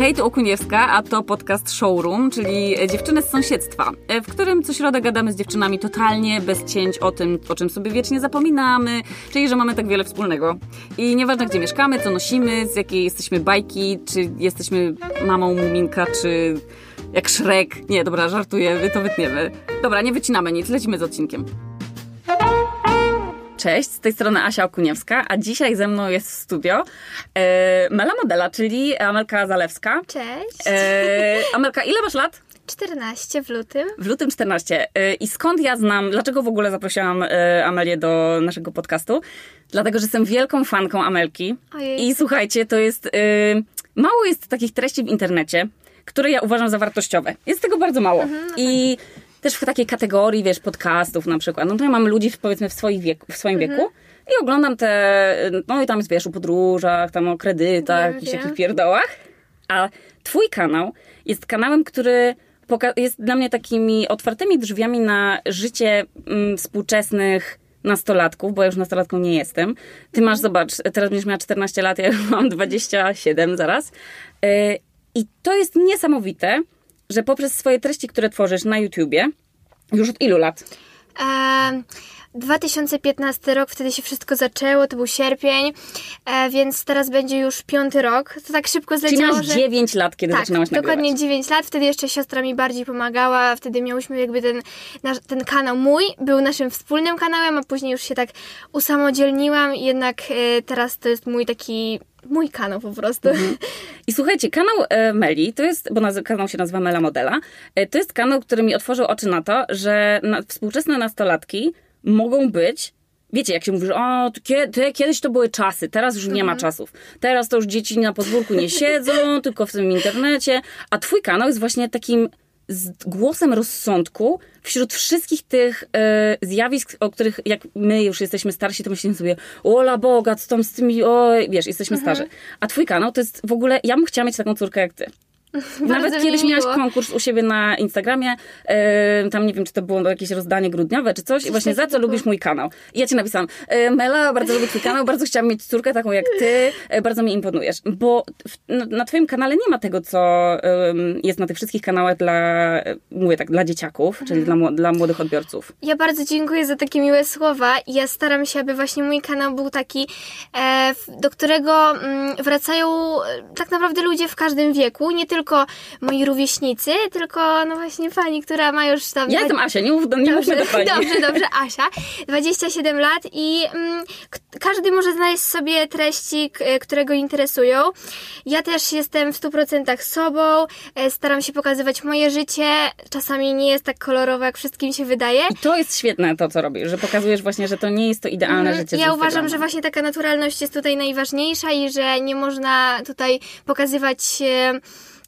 Hej, tu Okuniewska, a to podcast Showroom, czyli dziewczyny z sąsiedztwa, w którym co środę gadamy z dziewczynami totalnie bez cięć o tym, o czym sobie wiecznie zapominamy, czyli że mamy tak wiele wspólnego. I nieważne gdzie mieszkamy, co nosimy, z jakiej jesteśmy bajki, czy jesteśmy mamą Muminka, czy jak Szrek. Nie, dobra, żartuję, to wytniemy. Dobra, nie wycinamy nic, lecimy z odcinkiem. Cześć, z tej strony Asia Okuniewska, a dzisiaj ze mną jest w studio e, Mela Modela, czyli Amelka Zalewska. Cześć. E, Amelka, ile masz lat? 14 w lutym. W lutym 14. E, I skąd ja znam, dlaczego w ogóle zaprosiłam e, Amelię do naszego podcastu? Dlatego, że jestem wielką fanką Amelki. Ojej. I słuchajcie, to jest... E, mało jest takich treści w internecie, które ja uważam za wartościowe. Jest tego bardzo mało. I też w takiej kategorii, wiesz, podcastów na przykład. No to ja mam ludzi, powiedzmy, w, swoich wieku, w swoim wieku i oglądam te, no i tam jest, wiesz, o podróżach, tam o kredytach, Wiem, jakichś takich pierdołach. A twój kanał jest kanałem, który jest dla mnie takimi otwartymi drzwiami na życie mm, współczesnych nastolatków, bo ja już nastolatką nie jestem. Ty masz, zobacz, teraz będziesz miała 14 lat, ja już mam 27 zaraz. Yy, I to jest niesamowite, że poprzez swoje treści, które tworzysz na YouTubie, już od ilu lat? E, 2015 rok, wtedy się wszystko zaczęło, to był sierpień, e, więc teraz będzie już piąty rok. To tak szybko Czyli zleciało, masz że... 9 lat, kiedy Tak, zaczynałaś dokładnie nagrywać. 9 lat. Wtedy jeszcze siostra mi bardziej pomagała. Wtedy miałyśmy jakby ten, nasz, ten kanał mój, był naszym wspólnym kanałem, a później już się tak usamodzielniłam i jednak e, teraz to jest mój taki, mój kanał po prostu. I słuchajcie, kanał e, Meli, to jest, bo kanał się nazywa Mela Modela, e, to jest kanał, który mi otworzył oczy na to, że na, współczesne nastolatki mogą być Wiecie, jak się mówi, że o, kiedyś to były czasy, teraz już nie ma czasów. Teraz to już dzieci na podwórku nie siedzą, tylko w tym internecie. A twój kanał jest właśnie takim z głosem rozsądku wśród wszystkich tych e, zjawisk, o których jak my już jesteśmy starsi, to myślimy sobie, ola Boga, co tam z tymi, o, wiesz, jesteśmy starzy. A twój kanał to jest w ogóle, ja bym chciała mieć taką córkę jak ty. Nawet mi kiedyś miałaś konkurs u siebie na Instagramie, e, tam nie wiem, czy to było jakieś rozdanie grudniowe, czy coś, i właśnie za co lubisz mój kanał. I ja ci napisałam, e, Mela, bardzo lubię twój kanał, bardzo chciałam mieć córkę taką jak ty, e, bardzo mi imponujesz. Bo w, na, na twoim kanale nie ma tego, co jest na tych wszystkich kanałach dla, mówię tak, dla dzieciaków, czyli dla, mło- dla młodych odbiorców. Ja bardzo dziękuję za takie miłe słowa. Ja staram się, aby właśnie mój kanał był taki, e, do którego mm, wracają tak naprawdę ludzie w każdym wieku, nie tylko moi rówieśnicy, tylko no właśnie pani, która ma już tam... Ja jestem Asia, nie, mów, nie mówmy do pani. Dobrze, dobrze, Asia. 27 lat i mm, każdy może znaleźć sobie treści, e, które go interesują. Ja też jestem w 100% sobą, e, staram się pokazywać moje życie. Czasami nie jest tak kolorowe, jak wszystkim się wydaje. I to jest świetne to, co robisz, że pokazujesz właśnie, że to nie jest to idealne Mhm. życie Ja uważam, że właśnie taka naturalność jest tutaj najważniejsza i że nie można tutaj pokazywać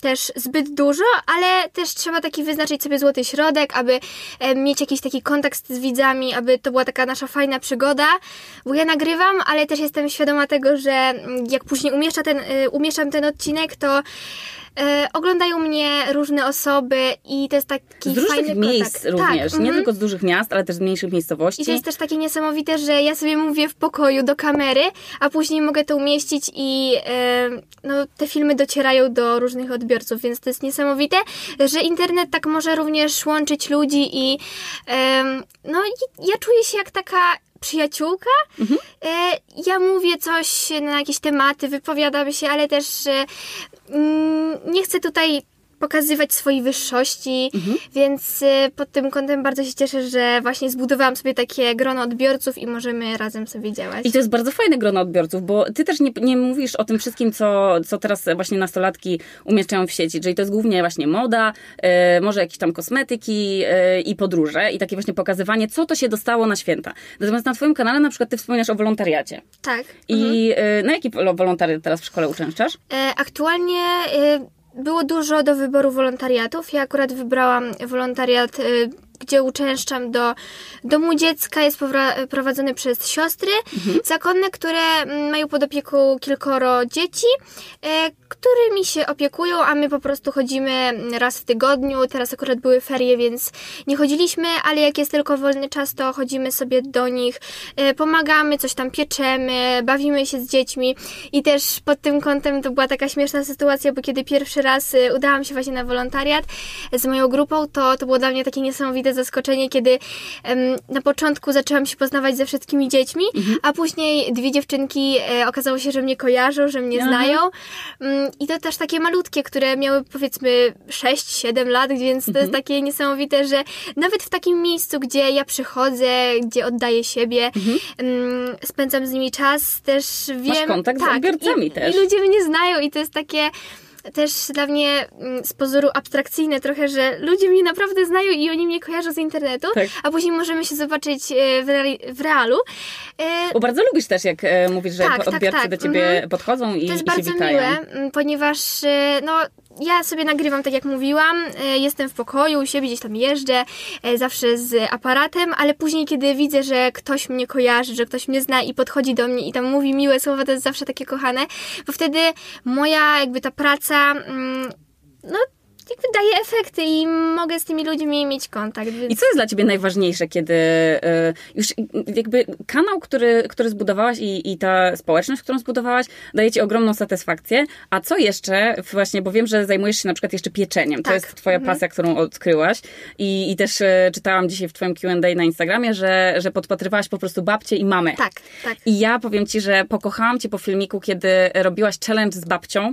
też zbyt dużo, ale też trzeba taki wyznaczyć sobie złoty środek, aby e, mieć jakiś taki kontakt z widzami, aby to była taka nasza fajna przygoda. Bo ja nagrywam, ale też jestem świadoma tego, że mm, jak później umieszczę ten, e, umieszczam ten odcinek, to e, oglądają mnie różne osoby i to jest taki Z różnych miejsc kontakt. również, Tak, nie mhm. tylko z dużych miast, ale też z mniejszych miejscowości. I to jest też takie niesamowite, że ja sobie mówię w pokoju do kamery, a później mogę to umieścić i e, no, te filmy docierają do różnych odbiorców, więc to jest niesamowite, że internet tak może również łączyć ludzi i e, no ja czuję się jak taka przyjaciółka. E, ja mówię coś na jakieś tematy, wypowiadam się, ale też mm, nie chcę tutaj pokazywać swojej wyższości, więc y, pod tym kątem bardzo się cieszę, że właśnie zbudowałam sobie takie grono odbiorców i możemy razem sobie działać. I to jest bardzo fajne grono odbiorców, bo ty też nie, nie mówisz o tym wszystkim, co, co teraz właśnie nastolatki umieszczają w sieci. Czyli to jest głównie właśnie moda, e, może jakieś tam kosmetyki e, i podróże i takie właśnie pokazywanie, co to się dostało na święta. Natomiast na twoim kanale na przykład ty wspominasz o wolontariacie. Tak. I e, na jaki wol- wolontariat teraz w szkole uczęszczasz? E, Aktualnie e, było dużo do wyboru wolontariatów. Ja akurat wybrałam wolontariat e, gdzie uczęszczam do domu dziecka, jest prowadzony przez siostry zakonne, które mm, mają pod opieką kilkoro dzieci, e, którymi się opiekują, a my po prostu chodzimy raz w tygodniu. Teraz akurat były ferie, więc nie chodziliśmy, ale jak jest tylko wolny czas, to chodzimy sobie do nich, e, pomagamy, coś tam pieczemy, bawimy się z dziećmi. I też pod tym kątem to była taka śmieszna sytuacja, bo kiedy pierwszy raz e, udałam się właśnie na wolontariat z moją grupą, to, to było dla mnie takie niesamowite zaskoczenie, kiedy em, na początku zaczęłam się poznawać ze wszystkimi dziećmi, a później dwie dziewczynki e, okazało się, że mnie kojarzą, że mnie Aha. znają Mm, i to też takie malutkie, które miały powiedzmy 6-7 lat, więc to Mhm. jest takie niesamowite, że nawet w takim miejscu, gdzie ja przychodzę, gdzie oddaję siebie, mm, spędzam z nimi czas, też wiem... Mhm. kontakt z tak, odbiorcami i, też. I ludzie mnie znają i to jest takie też dla mnie mm, z pozoru abstrakcyjne trochę, że ludzie mnie naprawdę znają i oni mnie kojarzą z internetu, Tak. a później możemy się zobaczyć e, w, reali- w realu. E, Bo bardzo lubisz też, jak e, mówisz, że Tak, tak, odbiorcy tak. do ciebie Mhm. podchodzą i, To jest i bardzo witają. miłe, ponieważ e, no, ja sobie nagrywam, tak jak mówiłam, e, jestem w pokoju, u siebie gdzieś tam jeżdżę, e, zawsze z aparatem, ale później, kiedy widzę, że ktoś mnie kojarzy, że ktoś mnie zna i podchodzi do mnie i tam mówi miłe słowa, to jest zawsze takie kochane, bo wtedy moja jakby ta praca, mm, no daje efekty i mogę z tymi ludźmi mieć kontakt. Więc... I co jest dla ciebie najważniejsze, kiedy e, już jakby kanał, który, który zbudowałaś i, i ta społeczność, którą zbudowałaś, daje ci ogromną satysfakcję, a co jeszcze, właśnie, bo wiem, że zajmujesz się na przykład jeszcze pieczeniem, to Tak. jest twoja pasja, którą odkryłaś i, i też e, czytałam dzisiaj w twoim Q&A na Instagramie, że, że podpatrywałaś po prostu babcię i mamę. Tak, tak. I ja powiem ci, że pokochałam cię po filmiku, kiedy robiłaś challenge z babcią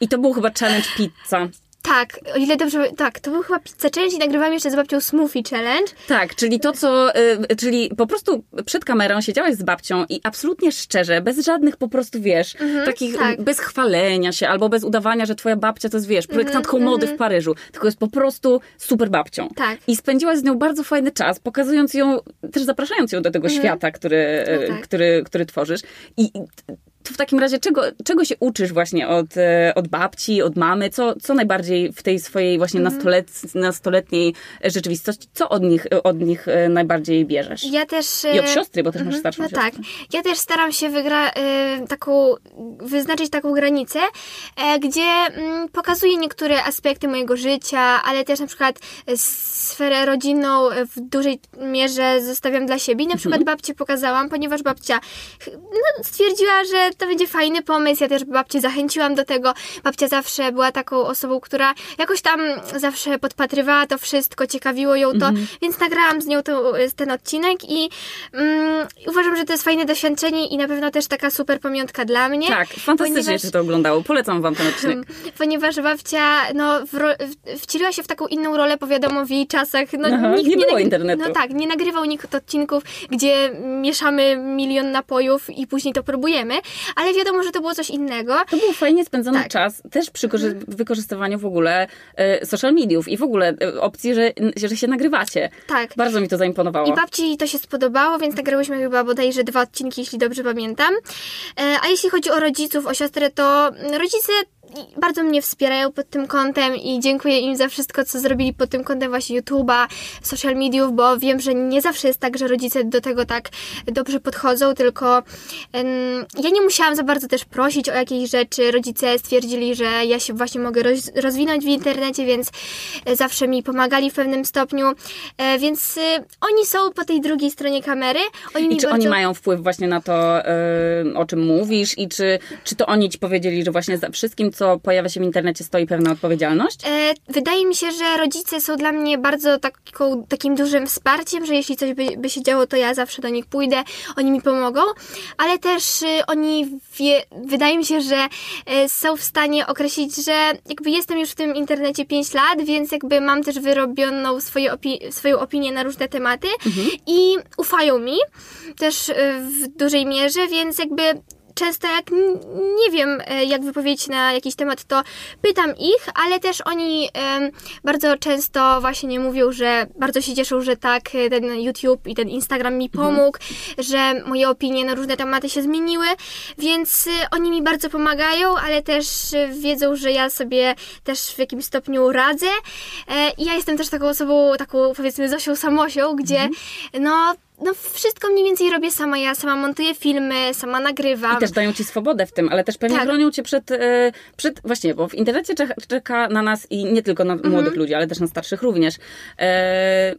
i to był chyba challenge pizza. Tak, o ile dobrze, tak, to był chyba Pizza Challenge i nagrywałam jeszcze z babcią Smoothie Challenge. Tak, czyli to, co. y, czyli po prostu przed kamerą siedziałaś z babcią i absolutnie szczerze, bez żadnych po prostu wiesz, takich tak. bez chwalenia się albo bez udawania, że twoja babcia to jest wiesz, projektantką mody w Paryżu, tylko jest po prostu super babcią. Tak. I spędziłaś z nią bardzo fajny czas, pokazując ją, też zapraszając ją do tego świata, który, No tak. który, który tworzysz. I. i to w takim razie czego, czego się uczysz właśnie od, e, od babci, od mamy? Co, co najbardziej w tej swojej właśnie Mhm. nastolet, nastoletniej rzeczywistości, co od nich, od nich e, najbardziej bierzesz? Ja też... I od e, siostry, bo też masz starszą No siostrę. tak. Ja też staram się wygra, taką, wyznaczyć taką granicę, gdzie mm, pokazuję niektóre aspekty mojego życia, ale też na przykład sferę rodzinną w dużej mierze zostawiam dla siebie. I na przykład babcię pokazałam, ponieważ babcia no, stwierdziła, że to będzie fajny pomysł. Ja też babcię zachęciłam do tego. Babcia zawsze była taką osobą, która jakoś tam zawsze podpatrywała to wszystko, ciekawiło ją to, więc nagrałam z nią to, ten odcinek i mm, uważam, że to jest fajne doświadczenie i na pewno też taka super pamiątka dla mnie. Tak, fantastycznie ponieważ- się to oglądało. Polecam wam ten odcinek. Ponieważ babcia no, w wcieliła się w taką inną rolę, bo wiadomo, w jej czasach no, Aha, nie było nagry- internetu. No tak, nie nagrywał nikt odcinków, gdzie mieszamy milion napojów i później to próbujemy, ale wiadomo, że to było coś innego. To był fajnie spędzony Tak. czas, też przy korzy- wykorzystywaniu w ogóle e, social mediów i w ogóle e, opcji, że, że się nagrywacie. Tak. Bardzo mi to zaimponowało. I babci to się spodobało, więc nagrałyśmy chyba bodajże dwa odcinki, jeśli dobrze pamiętam. E, A jeśli chodzi o rodziców, o siostrę, to rodzice bardzo mnie wspierają pod tym kątem i dziękuję im za wszystko, co zrobili pod tym kątem właśnie YouTube'a, social mediów, bo wiem, że nie zawsze jest tak, że rodzice do tego tak dobrze podchodzą, tylko ja nie musiałam za bardzo też prosić o jakieś rzeczy. Rodzice stwierdzili, że ja się właśnie mogę roz, rozwinąć w internecie, więc e, zawsze mi pomagali w pewnym stopniu, e, więc e, oni są po tej drugiej stronie kamery. Oni I czy bardzo... oni mają wpływ właśnie na to, e, o czym mówisz i czy, czy to oni ci powiedzieli, że właśnie za wszystkim, co pojawia się w internecie stoi pewna odpowiedzialność? E, Wydaje mi się, że rodzice są dla mnie bardzo taką, takim dużym wsparciem, że jeśli coś by, by się działo, to ja zawsze do nich pójdę, oni mi pomogą, ale też y, oni wie, wydaje mi się, że y, są w stanie określić, że jakby jestem już w tym internecie 5 lat, więc jakby mam też wyrobioną swoje opi- swoją opinię na różne tematy i ufają mi też y, w dużej mierze, więc jakby często jak nie wiem, e, jak wypowiedzieć na jakiś temat, to pytam ich, ale też oni bardzo często właśnie mówią, że bardzo się cieszą, że tak e, ten YouTube i ten Instagram mi pomógł, że moje opinie na różne tematy się zmieniły, więc e, oni mi bardzo pomagają, ale też wiedzą, że ja sobie też w jakimś stopniu radzę. I ja jestem też taką osobą, taką powiedzmy Zosią Samosią, gdzie no no wszystko mniej więcej robię sama. Ja sama montuję filmy, sama nagrywam. I też dają ci swobodę w tym, ale też pewnie Tak. chronią cię przed, e, przed. Właśnie, bo w internecie czeka, czeka na nas i nie tylko na Mhm. młodych ludzi, ale też na starszych również. E,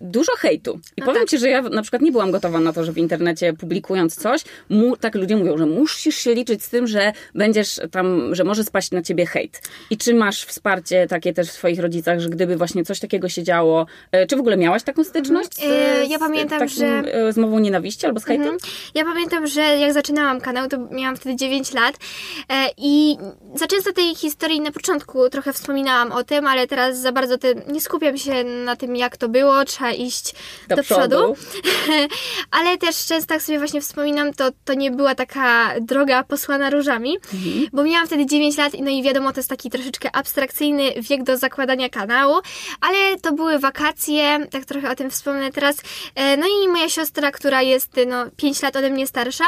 Dużo hejtu. I No powiem tak. ci, że ja na przykład nie byłam gotowa na to, że w internecie publikując coś, mu, tak ludzie mówią, że musisz się liczyć z tym, że będziesz tam, że może spaść na ciebie hejt. I czy masz wsparcie takie też w swoich rodzicach, że gdyby właśnie coś takiego się działo, e, czy w ogóle miałaś taką styczność? z- E, ja z pamiętam, takim, że- e, Z mową nienawiści albo z hejtem? Mhm. Ja pamiętam, że jak zaczynałam kanał, to miałam wtedy 9 lat i za często tej historii na początku trochę wspominałam o tym, ale teraz za bardzo te, nie skupiam się na tym, jak to było, trzeba iść do, Do przodu. przodu. ale też często jak sobie właśnie wspominam, to, to nie była taka droga posłana różami, Mhm. bo miałam wtedy 9 lat, no i wiadomo, to jest taki troszeczkę abstrakcyjny wiek do zakładania kanału, ale to były wakacje, tak trochę o tym wspomnę teraz. E, No i moja siostra, która jest no, 5 lat ode mnie starsza,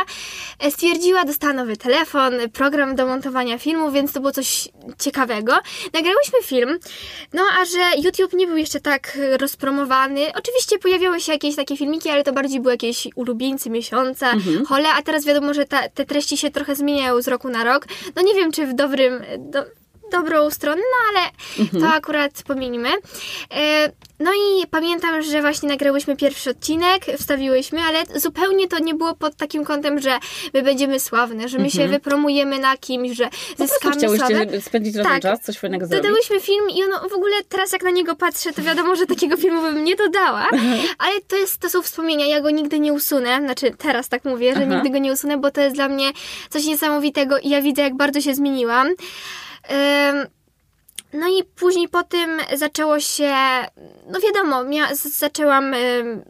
e, stwierdziła, dostała nowy telefon, program do montowania filmu, więc to było coś ciekawego. Nagrałyśmy film, no a że YouTube nie był jeszcze tak rozpromowany, oczywiście pojawiały się jakieś takie filmiki, ale to bardziej były jakieś ulubieńcy miesiąca, hole, a teraz wiadomo, że ta, te treści się trochę zmieniają z roku na rok. No nie wiem, czy w dobrym... Do, dobrą stronę, no ale to akurat pominimy. E, No i pamiętam, że właśnie nagrałyśmy pierwszy odcinek, wstawiłyśmy, ale zupełnie to nie było pod takim kątem, że my będziemy sławne, że my się wypromujemy na kimś, że Po zyskamy chciałyście sławę. spędzić razem Tak. czas, coś fajnego zrobić. Dodałyśmy film i ono w ogóle teraz jak na niego patrzę, to wiadomo, że takiego filmu bym nie dodała, ale to, jest, to są wspomnienia, ja go nigdy nie usunę, znaczy teraz tak mówię, że Aha. nigdy go nie usunę, bo to jest dla mnie coś niesamowitego i ja widzę jak bardzo się zmieniłam. Ym, no i później po tym zaczęło się, no wiadomo, z- zaczęłam ym,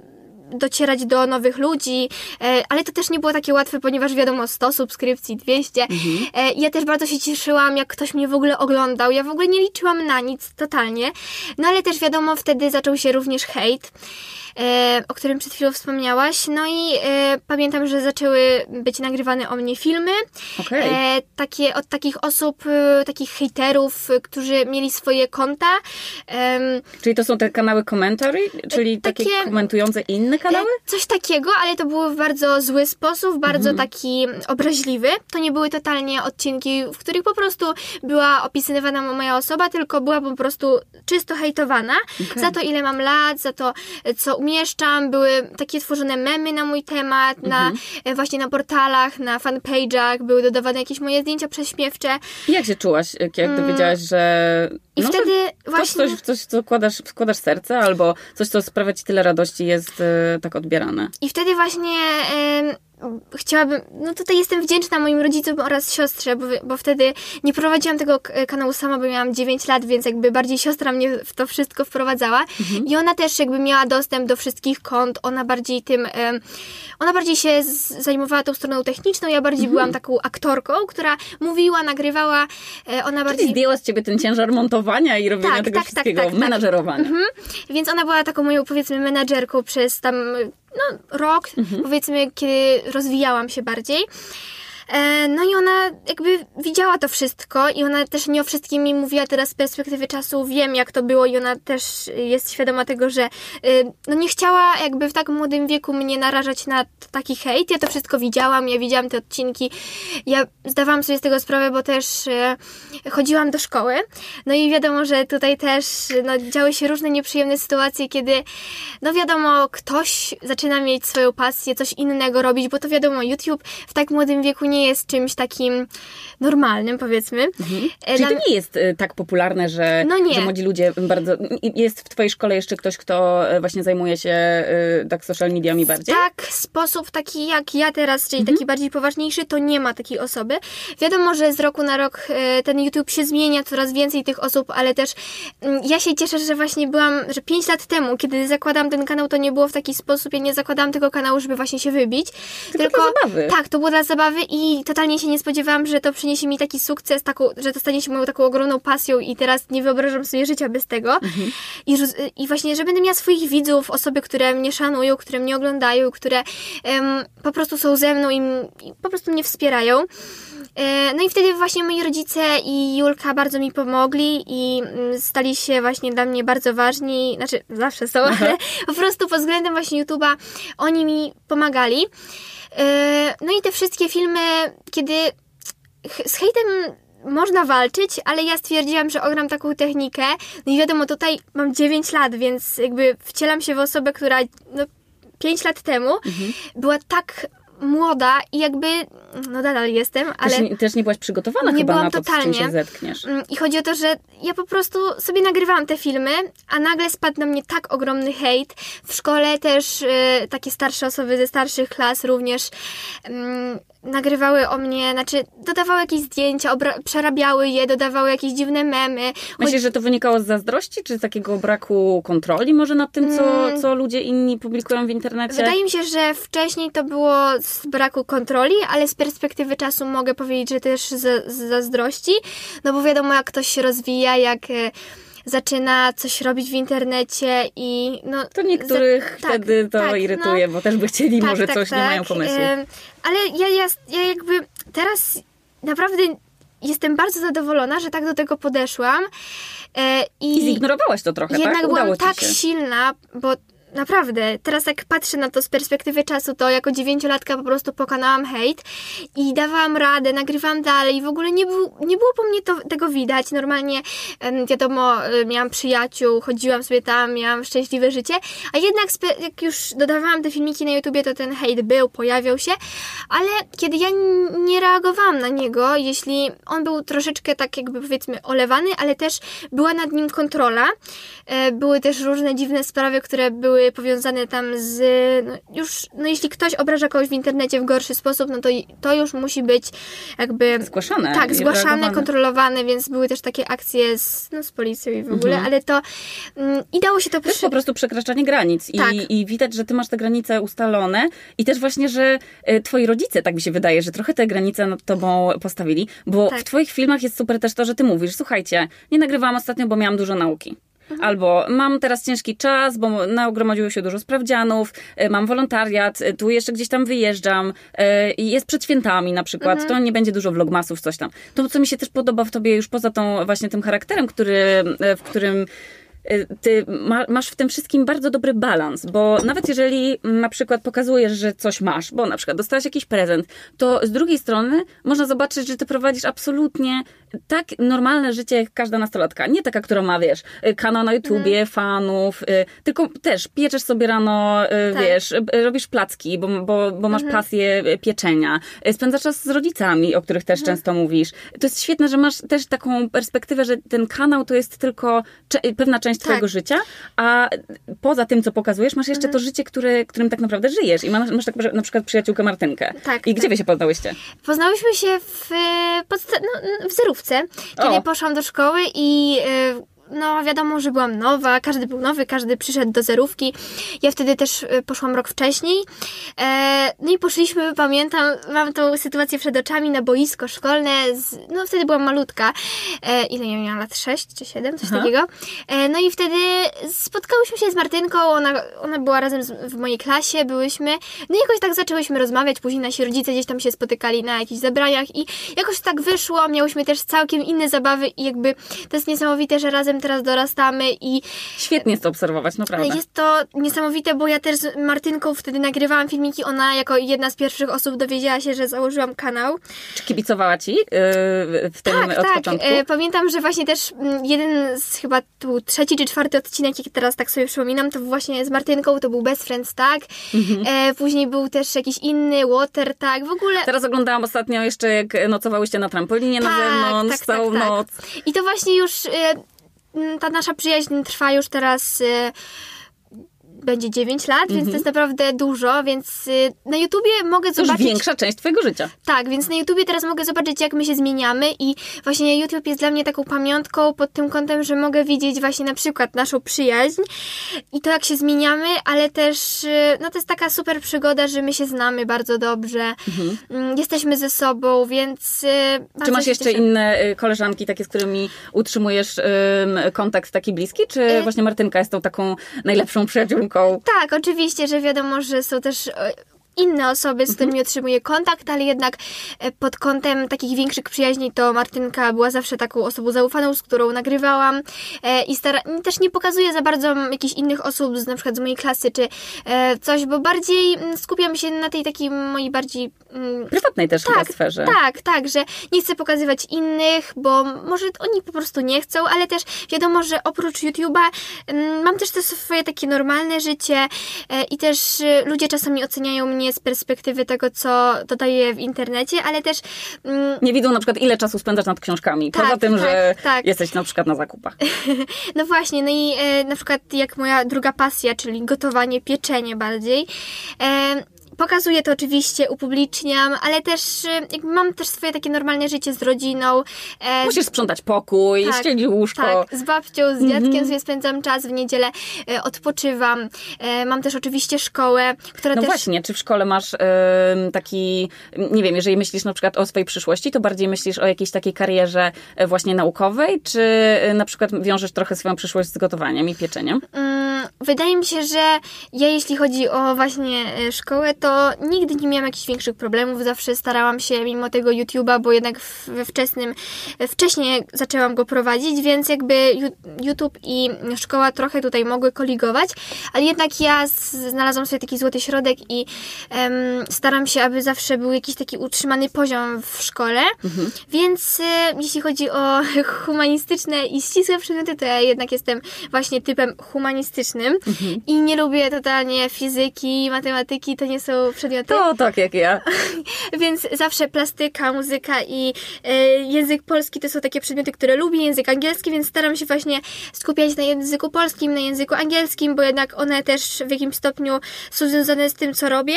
docierać do nowych ludzi, e, ale to też nie było takie łatwe, ponieważ wiadomo, 100 subskrypcji, 200. E, Ja też bardzo się cieszyłam, jak ktoś mnie w ogóle oglądał. Ja w ogóle nie liczyłam na nic, totalnie. No ale też wiadomo, wtedy zaczął się również hejt. E, o którym przed chwilą wspomniałaś. No i e, pamiętam, że zaczęły być nagrywane o mnie filmy. Okej. E, takie, od takich osób, takich hejterów, którzy mieli swoje konta. Czyli to są te kanały commentary, czyli takie, takie- komentujące inne kanały? Coś takiego, ale to było w bardzo zły sposób, bardzo Mhm. taki obraźliwy. To nie były totalnie odcinki, w których po prostu była opisywana moja osoba, tylko była po prostu czysto hejtowana Okej. za to, ile mam lat, za to, co umieszczam. Były takie tworzone memy na mój temat, na, Mhm. e, właśnie na portalach, na fanpage'ach, były dodawane jakieś moje zdjęcia prześmiewcze. I jak się czułaś, jak, jak dowiedziałaś, że... Mm. I no, wtedy że właśnie... coś, coś, co wkładasz, wkładasz serce, albo coś, co sprawia ci tyle radości, jest e, tak odbierane. I wtedy właśnie chciałabym, no tutaj jestem wdzięczna moim rodzicom oraz siostrze, bo, bo wtedy nie prowadziłam tego kanału sama, bo miałam 9 lat, więc jakby bardziej siostra mnie w to wszystko wprowadzała. I ona też jakby miała dostęp do wszystkich kont, ona bardziej tym, ona bardziej się zajmowała tą stroną techniczną, ja bardziej byłam taką aktorką, która mówiła, nagrywała, e, ona Czyli bardziej... zdjęła z ciebie ten ciężar montowania i robienia Tak, tego tak, tak, wszystkiego, tak, tak. menadżerowania. Mhm. Więc ona była taką moją, powiedzmy, menadżerką przez tam, no, rok, powiedzmy, kiedy rozwijałam się bardziej. E, No i ona jakby widziała to wszystko i ona też nie o wszystkim mi mówiła teraz z perspektywy czasu, wiem jak to było i ona też jest świadoma tego, że y, no nie chciała jakby w tak młodym wieku mnie narażać na taki hejt. Ja to wszystko widziałam, ja widziałam te odcinki, ja zdawałam sobie z tego sprawę, bo też y, chodziłam do szkoły. No i wiadomo, że tutaj też no, działy się różne nieprzyjemne sytuacje, kiedy no wiadomo, ktoś zaczyna mieć swoją pasję, coś innego robić, bo to wiadomo, YouTube w tak młodym wieku nie jest czymś takim normalnym, powiedzmy. E, Czyli dla- to nie jest e, tak popularne, że, No nie. że młodzi ludzie bardzo... Jest w twojej szkole jeszcze ktoś, kto e, właśnie zajmuje się e, tak social mediami bardziej? Tak, sposób taki jak ja teraz, czyli Mhm. taki bardziej poważniejszy, to nie ma takiej osoby. Wiadomo, że z roku na rok e, ten YouTube się zmienia, coraz więcej tych osób, ale też mm, ja się cieszę, że właśnie byłam, że 5 lat temu, kiedy zakładałam ten kanał, to nie było w taki sposób, ja nie zakładałam tego kanału, żeby właśnie się wybić. Tylko dla zabawy. Tak, to było dla zabawy i i totalnie się nie spodziewałam, że to przyniesie mi taki sukces, taką, że to stanie się moją taką ogromną pasją i teraz nie wyobrażam sobie życia bez tego. Mhm. I, I właśnie, że będę miała swoich widzów, osoby, które mnie szanują, które mnie oglądają, które em, po prostu są ze mną i, i po prostu mnie wspierają. E, No i wtedy właśnie moi rodzice i Julka bardzo mi pomogli i mm, stali się właśnie dla mnie bardzo ważni, znaczy zawsze są, ale po prostu pod względem właśnie YouTube'a oni mi pomagali. E, No i te wszystkie filmy, kiedy z hejtem można walczyć, ale ja stwierdziłam, że ogram taką technikę. No i wiadomo, tutaj mam 9 lat, więc jakby wcielam się w osobę, która no, 5 lat temu była tak młoda i jakby, no nadal jestem, ale... Też, nie, też nie byłaś przygotowana Nie chyba byłam na to, z czym totalnie. się zetkniesz. Mm, I chodzi o to, że ja po prostu sobie nagrywałam te filmy, a nagle spadł na mnie tak ogromny hejt. W szkole też y, takie starsze osoby ze starszych klas również mm, nagrywały o mnie, znaczy dodawały jakieś zdjęcia, przerabiały je, dodawały jakieś dziwne memy. Myślisz, że to wynikało z zazdrości, czy z takiego braku kontroli może nad tym, co, co ludzie inni publikują w internecie? Mm. Wydaje mi się, że wcześniej to było z braku kontroli, ale z perspektywy czasu mogę powiedzieć, że też z, z zazdrości, no bo wiadomo jak ktoś się rozwija, jak e, zaczyna coś robić w internecie i no... To niektórych za- tak, wtedy to tak, irytuje, bo też by chcieli Tak, może tak, coś, nie tak. mają pomysłu. Ale ja, ja, ja jakby teraz naprawdę jestem bardzo zadowolona, że tak do tego podeszłam. E, I zignorowałaś to trochę, jednak tak? byłam Udało ci tak się. silna, bo naprawdę, teraz jak patrzę na to z perspektywy czasu, to jako dziewięciolatka po prostu pokonałam hejt i dawałam radę, nagrywałam dalej. W ogóle nie, był, nie było po mnie to, tego widać. Normalnie, wiadomo, e, miałam przyjaciół, chodziłam sobie tam, miałam szczęśliwe życie, a jednak jak już dodawałam te filmiki na YouTubie, to ten hejt był, pojawiał się, ale kiedy ja nie reagowałam na niego, jeśli on był troszeczkę tak jakby powiedzmy olewany, ale też była nad nim kontrola. E, Były też różne dziwne sprawy, które były powiązane tam z. No już, no jeśli ktoś obraża kogoś w internecie w gorszy sposób, no to, i- to już musi być jakby. Zgłaszane Tak, i zgłaszane, kontrolowane, więc były też takie akcje z, no, z policją i w ogóle, Mhm. ale to. Mm, I dało się to To jest przy... po prostu przekraczanie granic I, Tak. i widać, że ty masz te granice ustalone i też właśnie, że e, twoi rodzice, tak mi się wydaje, że trochę te granice nad tobą postawili, bo Tak. w twoich filmach jest super też to, że ty mówisz, słuchajcie, nie nagrywałam ostatnio, bo miałam dużo nauki. Mhm. Albo mam teraz ciężki czas, bo nagromadziło się dużo sprawdzianów, e, mam wolontariat, e, tu jeszcze gdzieś tam wyjeżdżam, e, i jest przed świętami na przykład, Mhm. to nie będzie dużo vlogmasów, coś tam. To, co mi się też podoba w tobie już poza tą właśnie tym charakterem, który, w którym ty ma, masz w tym wszystkim bardzo dobry balans, bo nawet jeżeli na przykład pokazujesz, że coś masz, bo na przykład dostałaś jakiś prezent, to z drugiej strony można zobaczyć, że ty prowadzisz absolutnie tak normalne życie jak każda nastolatka. Nie taka, która ma, wiesz, y, kanał na YouTubie, fanów, y, tylko też pieczesz sobie rano, y, Tak. wiesz, y, robisz placki, bo, bo, bo masz pasję y, pieczenia, y, spędzasz czas z rodzicami, o których też często mówisz. To jest świetne, że masz też taką perspektywę, że ten kanał to jest tylko pewna część Tak. twojego życia, a poza tym, co pokazujesz, masz jeszcze to życie, które, którym tak naprawdę żyjesz. I masz, masz tak, na przykład przyjaciółkę Martynkę. Tak, I gdzie tak. wy się poznałyście? Poznałyśmy się w, e, podsta- no, w zerówce, kiedy O. poszłam do szkoły i e, no wiadomo, że byłam nowa, każdy był nowy, każdy przyszedł do zerówki. Ja wtedy też e, poszłam rok wcześniej. E, no i poszliśmy, pamiętam, mam tą sytuację przed oczami na boisko szkolne. Z, no wtedy byłam malutka. E, ile ja miałam lat? 6 czy 7? Coś Aha. takiego. E, no i wtedy spotkałyśmy się z Martynką, ona, ona była razem z, w mojej klasie, byłyśmy. No i jakoś tak zaczęłyśmy rozmawiać, później nasi rodzice gdzieś tam się spotykali na jakichś zebraniach i jakoś tak wyszło, miałyśmy też całkiem inne zabawy i jakby to jest niesamowite, że razem teraz dorastamy i Świetnie jest to obserwować, naprawdę. jest to niesamowite, bo ja też z Martynką wtedy nagrywałam filmiki, ona jako jedna z pierwszych osób dowiedziała się, że założyłam kanał. Czy kibicowała ci yy, w tym Tak, od tak. początku? E, pamiętam, że właśnie też mm, jeden z chyba był trzeci czy czwarty odcinek, jaki teraz tak sobie przypominam, to właśnie z Martynką, to był Best Friends Tag. Mhm. E, później był też jakiś inny Water Tag. W ogóle Teraz oglądałam ostatnio jeszcze, jak nocowałyście na trampolinie na Tak, zewnątrz tak, całą tak, tak. noc. I to właśnie już e, ta nasza przyjaźń trwa już teraz e, będzie 9 lat, więc to jest naprawdę dużo, więc y, na YouTubie mogę To już zobaczyć... większa część twojego życia. Tak, więc na YouTubie teraz mogę zobaczyć, jak my się zmieniamy i właśnie YouTube jest dla mnie taką pamiątką pod tym kątem, że mogę widzieć właśnie na przykład naszą przyjaźń i to, jak się zmieniamy, ale też y, no to jest taka super przygoda, że my się znamy bardzo dobrze, mm, jesteśmy ze sobą, więc y, Czy masz jeszcze cieszę. inne koleżanki, takie, z którymi utrzymujesz ym, kontakt taki bliski? Czy E- właśnie Martynka jest tą taką najlepszą przyjaciółką? Tak, oczywiście, że wiadomo, że są też e, inne osoby, z którymi otrzymuję kontakt, ale jednak e, pod kątem takich większych przyjaźni to Martynka była zawsze taką osobą zaufaną, z którą nagrywałam e, i stara- też nie pokazuję za bardzo jakichś innych osób, z, na przykład z mojej klasy czy e, coś, bo bardziej mm, skupiam się na tej takiej mojej bardziej mm, Prywatnej też chyba tak, sferze. tak, tak, że nie chcę pokazywać innych, bo może oni po prostu nie chcą, ale też wiadomo, że oprócz YouTube'a mm, mam też te swoje takie normalne życie i też e, ludzie czasami oceniają mnie z perspektywy tego, co dodaję w internecie, ale też mm, Nie widzą na przykład, ile czasu spędzasz nad książkami. Tak, Poza tym, tak, że tak. jesteś na przykład na zakupach. No właśnie, no i e, na przykład jak moja druga pasja, czyli gotowanie, pieczenie bardziej. E, Pokazuję to oczywiście, upubliczniam, ale też e, jakby mam też swoje takie normalne życie z rodziną. E, Musisz sprzątać pokój, Tak, ścielić łóżko. Tak, z babcią, z dziadkiem sobie spędzam czas w niedzielę, e, odpoczywam. E, mam też oczywiście szkołę, która No też... właśnie, czy w szkole masz taki, nie wiem, jeżeli myślisz na przykład o swojej przyszłości, to bardziej myślisz o jakiejś takiej karierze właśnie naukowej, czy na przykład wiążesz trochę swoją przyszłość z gotowaniem i pieczeniem? Mm, Wydaje mi się, że ja jeśli chodzi o właśnie e, szkołę, to nigdy nie miałam jakichś większych problemów. Zawsze starałam się mimo tego YouTube'a, bo jednak we wczesnym, e, wcześniej zaczęłam go prowadzić, więc jakby YouTube i szkoła trochę tutaj mogły koligować, ale jednak ja znalazłam sobie taki złoty środek i em, staram się, aby zawsze był jakiś taki utrzymany poziom w szkole. Więc e, jeśli chodzi o humanistyczne i ścisłe przedmioty, to ja jednak jestem właśnie typem humanistycznym i nie lubię totalnie fizyki, matematyki, to nie są przedmioty. To tak jak ja. Więc zawsze plastyka, muzyka i e, język polski to są takie przedmioty, które lubię, język angielski, więc staram się właśnie skupiać na języku polskim, na języku angielskim, bo jednak one też w jakimś stopniu są związane z tym, co robię.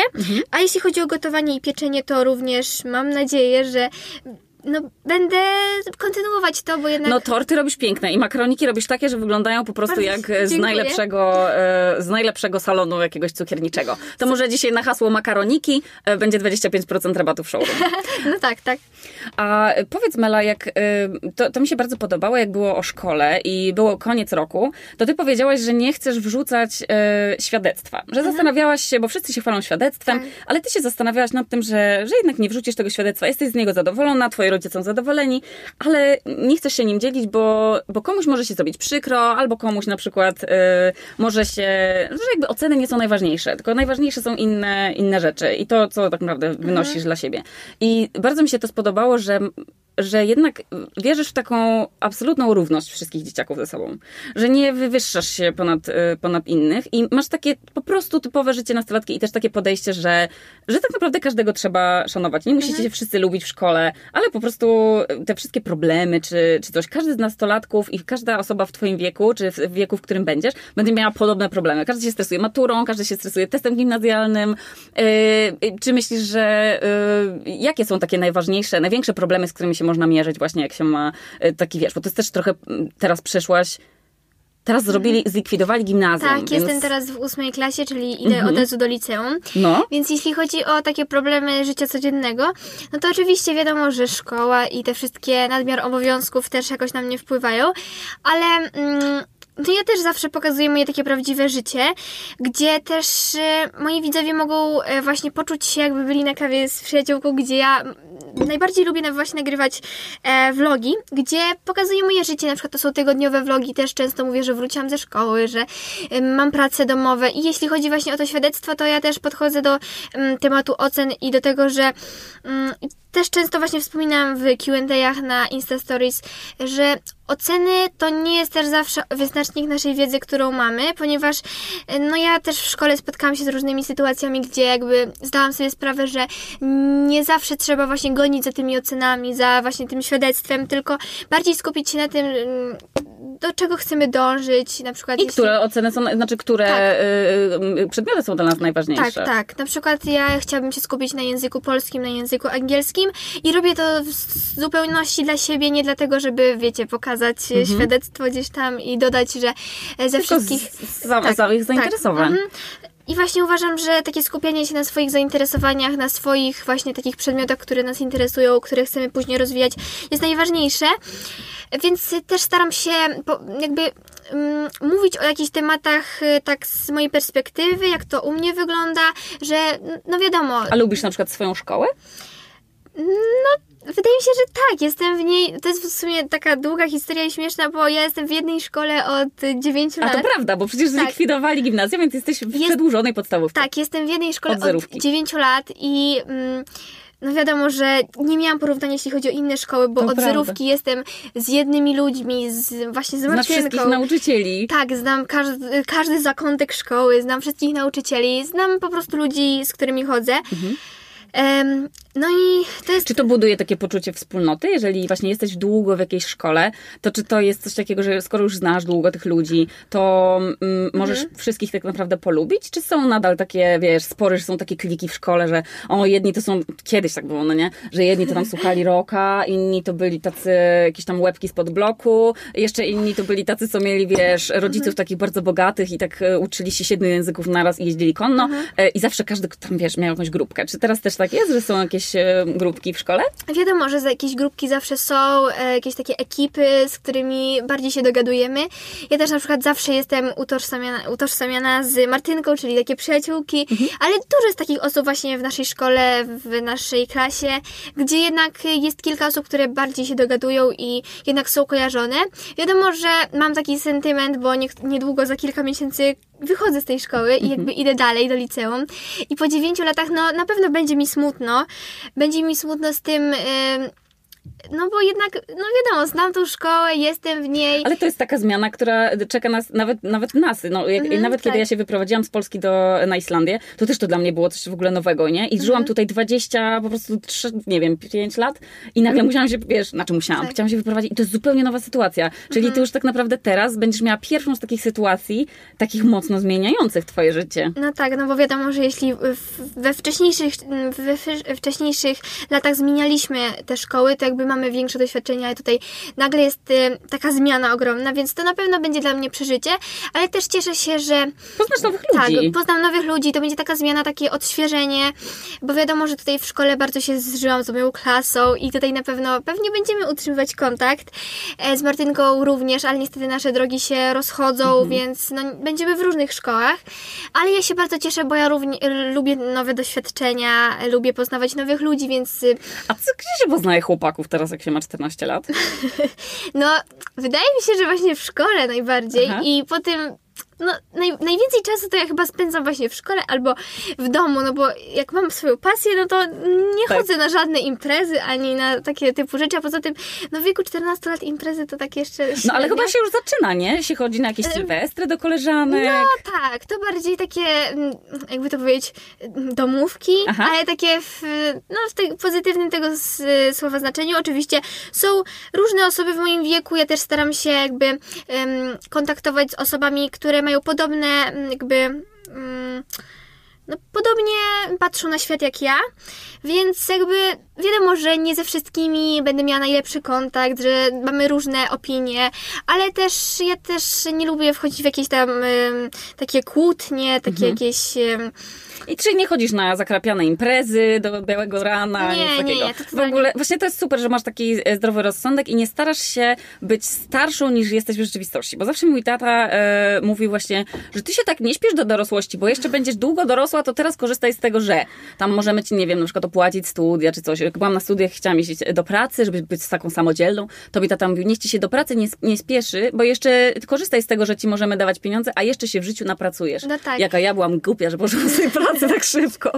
A jeśli chodzi o gotowanie i pieczenie, to również mam nadzieję, że no, będę kontynuować to, bo jednak... No torty robisz piękne i makaroniki robisz takie, że wyglądają po prostu Bardzo jak z najlepszego, e, z najlepszego salonu jakiegoś cukierniczego. To może dzisiaj na hasło makaroniki e, będzie 25% rabatu w showroom. No tak, tak. A powiedz Mela, jak to, to mi się bardzo podobało, jak było o szkole i było koniec roku, to ty powiedziałaś, że nie chcesz wrzucać świadectwa. Że zastanawiałaś się, bo wszyscy się chwalą świadectwem, Tak. ale ty się zastanawiałaś nad tym, że, że jednak nie wrzucisz tego świadectwa. Jesteś z niego zadowolona, twoi rodzice są zadowoleni, ale nie chcesz się nim dzielić, bo, bo komuś może się zrobić przykro, albo komuś na przykład y, może się, że jakby oceny nie są najważniejsze, tylko najważniejsze są inne, inne rzeczy i to, co tak naprawdę wynosisz dla siebie. I bardzo mi się to spodobało, że że jednak wierzysz w taką absolutną równość wszystkich dzieciaków ze sobą. Że nie wywyższasz się ponad, y, ponad innych i masz takie po prostu typowe życie nastolatki i też takie podejście, że, że tak naprawdę każdego trzeba szanować. Nie musicie się wszyscy lubić w szkole, ale po prostu te wszystkie problemy czy, czy coś, każdy z nastolatków i każda osoba w twoim wieku, czy w wieku, w którym będziesz, będzie miała podobne problemy. Każdy się stresuje maturą, każdy się stresuje testem gimnazjalnym. Yy, czy myślisz, że yy, jakie są takie najważniejsze, największe problemy, z którymi się można mierzyć właśnie, jak się ma yy, taki, wiesz, bo to jest też trochę, teraz przeszłaś, teraz zrobili, zlikwidowali gimnazjum. Tak, więc, jestem teraz w ósmej klasie, czyli idę od razu do liceum. No, Więc jeśli chodzi o takie problemy życia codziennego, no to oczywiście wiadomo, że szkoła i te wszystkie nadmiar obowiązków też jakoś na mnie wpływają, ale mm, to ja też zawsze pokazuję moje takie prawdziwe życie, gdzie też e, moi widzowie mogą e, właśnie poczuć się jakby byli na kawie z przyjaciółką, gdzie ja mm, najbardziej lubię właśnie nagrywać e, vlogi, gdzie pokazuję moje życie, na przykład to są tygodniowe vlogi, też często mówię, że wróciłam ze szkoły, że em, mam prace domowe. I jeśli chodzi właśnie o to świadectwo, to ja też podchodzę do em, tematu ocen i do tego, że mm, też często właśnie wspominam w Q&A'ach na Insta Stories, że oceny to nie jest też zawsze wyznacznik naszej wiedzy, którą mamy, ponieważ e, no ja też w szkole spotkałam się z różnymi sytuacjami, gdzie jakby zdałam sobie sprawę, że nie zawsze trzeba właśnie gonić za tymi ocenami, za właśnie tym świadectwem, tylko bardziej skupić się na tym, mm, do czego chcemy dążyć, na przykład I jeśli... które oceny są, znaczy które Tak. y, y, przedmioty są dla nas najważniejsze. Tak, tak. Na przykład ja chciałabym się skupić na języku polskim, na języku angielskim i robię to w zupełności dla siebie, nie dlatego, żeby, wiecie, pokazać e, świadectwo gdzieś tam i dodać, że e, ze Mhm. Tylko wszystkich... z, z, za, za ich zainteresowań. Mhm. I właśnie uważam, że takie skupianie się na swoich zainteresowaniach, na swoich właśnie takich przedmiotach, które nas interesują, które chcemy później rozwijać, jest najważniejsze. Więc też staram się jakby mm, mówić o jakichś tematach y, tak z mojej perspektywy, jak to u mnie wygląda, że no wiadomo, A lubisz na przykład swoją szkołę? Wydaje mi się, że tak, jestem w niej, to jest w sumie taka długa historia i śmieszna, bo ja jestem w jednej szkole od 9 A lat. to prawda, bo przecież Tak. zlikwidowali gimnazjum, więc jesteś w Jest- przedłużonej podstawówce. Tak, jestem w jednej szkole Od od, zerówki. 9 lat i mm, no wiadomo, że nie miałam porównania, jeśli chodzi o inne szkoły, bo To od prawda. zerówki jestem z jednymi ludźmi, z, właśnie z Znasz wszystkich nauczycieli. Tak, znam każdy, każdy zakątek szkoły, znam wszystkich nauczycieli, znam po prostu ludzi, z którymi chodzę. Mhm. Em, no i to jest Czy to buduje takie poczucie wspólnoty? Jeżeli właśnie jesteś długo w jakiejś szkole, to czy to jest coś takiego, że skoro już znasz długo tych ludzi, to mm, możesz wszystkich tak naprawdę polubić? Czy są nadal takie, wiesz, spory, że są takie kliki w szkole, że o, jedni to są, kiedyś tak było, no nie? Że jedni to tam słuchali rocka, inni to byli tacy jakieś tam łebki spod bloku, jeszcze inni to byli tacy, co mieli, wiesz, rodziców takich bardzo bogatych i tak e, uczyli się siedmiu języków naraz i jeździli konno e, i zawsze każdy tam, wiesz, miał jakąś grupkę. Czy teraz też tak jest, że są jakieś e, grupki w szkole? Wiadomo, że za jakieś grupki zawsze są, e, jakieś takie ekipy, z którymi bardziej się dogadujemy. Ja też na przykład zawsze jestem utożsamiana, utożsamiana z Martynką, czyli takie przyjaciółki, ale dużo jest takich osób właśnie w naszej szkole, w naszej klasie, gdzie jednak jest kilka osób, które bardziej się dogadują i jednak są kojarzone. Wiadomo, że mam taki sentyment, bo nie, niedługo za kilka miesięcy wychodzę z tej szkoły i jakby idę dalej do liceum. I po dziewięciu latach, no na pewno będzie mi smutno. Będzie mi smutno z tym. em, no bo jednak, no wiadomo, znam tą szkołę, jestem w niej. Ale to jest taka zmiana, która czeka nas, nawet, nawet nas. No, jak, Mhm, nawet kiedy tak. ja się wyprowadziłam z Polski do, na Islandię, to też to dla mnie było coś w ogóle nowego, nie? I Mhm. żyłam tutaj 20, po prostu 3, nie wiem, 5 lat i nagle musiałam się, wiesz, znaczy musiałam, Tak. chciałam się wyprowadzić i to jest zupełnie nowa sytuacja. Czyli Mhm. ty już tak naprawdę teraz będziesz miała pierwszą z takich sytuacji, takich mocno zmieniających twoje życie. No tak, no bo wiadomo, że jeśli we wcześniejszych, we wcześ- wcześniejszych latach zmienialiśmy te szkoły, to jakby mamy większe doświadczenie, ale tutaj nagle jest y, taka zmiana ogromna, więc to na pewno będzie dla mnie przeżycie, ale też cieszę się, że Poznasz nowych tak, ludzi. poznam nowych ludzi, to będzie taka zmiana, takie odświeżenie, bo wiadomo, że tutaj w szkole bardzo się zżyłam z moją klasą i tutaj na pewno, pewnie będziemy utrzymywać kontakt. E, Z Martynką również, ale niestety nasze drogi się rozchodzą, więc no, będziemy w różnych szkołach, ale ja się bardzo cieszę, bo ja równie, lubię nowe doświadczenia, lubię poznawać nowych ludzi, więc y, A co, gdzie się poznaje chłopaków teraz, jak się ma 14 lat? no, wydaje mi się, że właśnie w szkole najbardziej Aha. i po tym no, naj, najwięcej czasu to ja chyba spędzam właśnie w szkole albo w domu, no bo jak mam swoją pasję, no to nie Tak. chodzę na żadne imprezy ani na takie typu rzeczy, a poza tym no w wieku 14 lat imprezy to tak jeszcze No ale chyba się już zaczyna, nie? Się chodzi na jakieś sylwestry do koleżanek. No tak, to bardziej takie, mm, jakby to powiedzieć, mm, domówki, Aha. ale takie w, no, w te, pozytywnym tego s- słowa znaczeniu. Oczywiście są różne osoby w moim wieku, ja też staram się jakby em, kontaktować z osobami, które mają podobne mm, jakby... mm, no, podobnie patrzą na świat jak ja, więc jakby wiadomo, że nie ze wszystkimi będę miała najlepszy kontakt, że mamy różne opinie, ale też ja też nie lubię wchodzić w jakieś tam em, takie kłótnie, takie Mhm. jakieś... em, I czy nie chodzisz na zakrapiane imprezy do białego rana? Nie, nic nie, takiego. nie, to w ogóle, właśnie to jest super, że masz taki e, zdrowy rozsądek i nie starasz się być starszą niż jesteś w rzeczywistości. Bo zawsze mój tata e, mówił właśnie, że ty się tak nie śpiesz do dorosłości, bo jeszcze będziesz długo dorosła, to teraz korzystaj z tego, że tam możemy ci, nie wiem, na przykład opłacić studia czy coś. Jak byłam na studiach, chciałam iść do pracy, żeby być taką samodzielną, to mi tata mówił, niech ci się do pracy nie, nie spieszy, bo jeszcze korzystaj z tego, że ci możemy dawać pieniądze, a jeszcze się w życiu napracujesz. No tak. Jaka ja byłam głupia, że poszłam sobie pracę pracy tak szybko.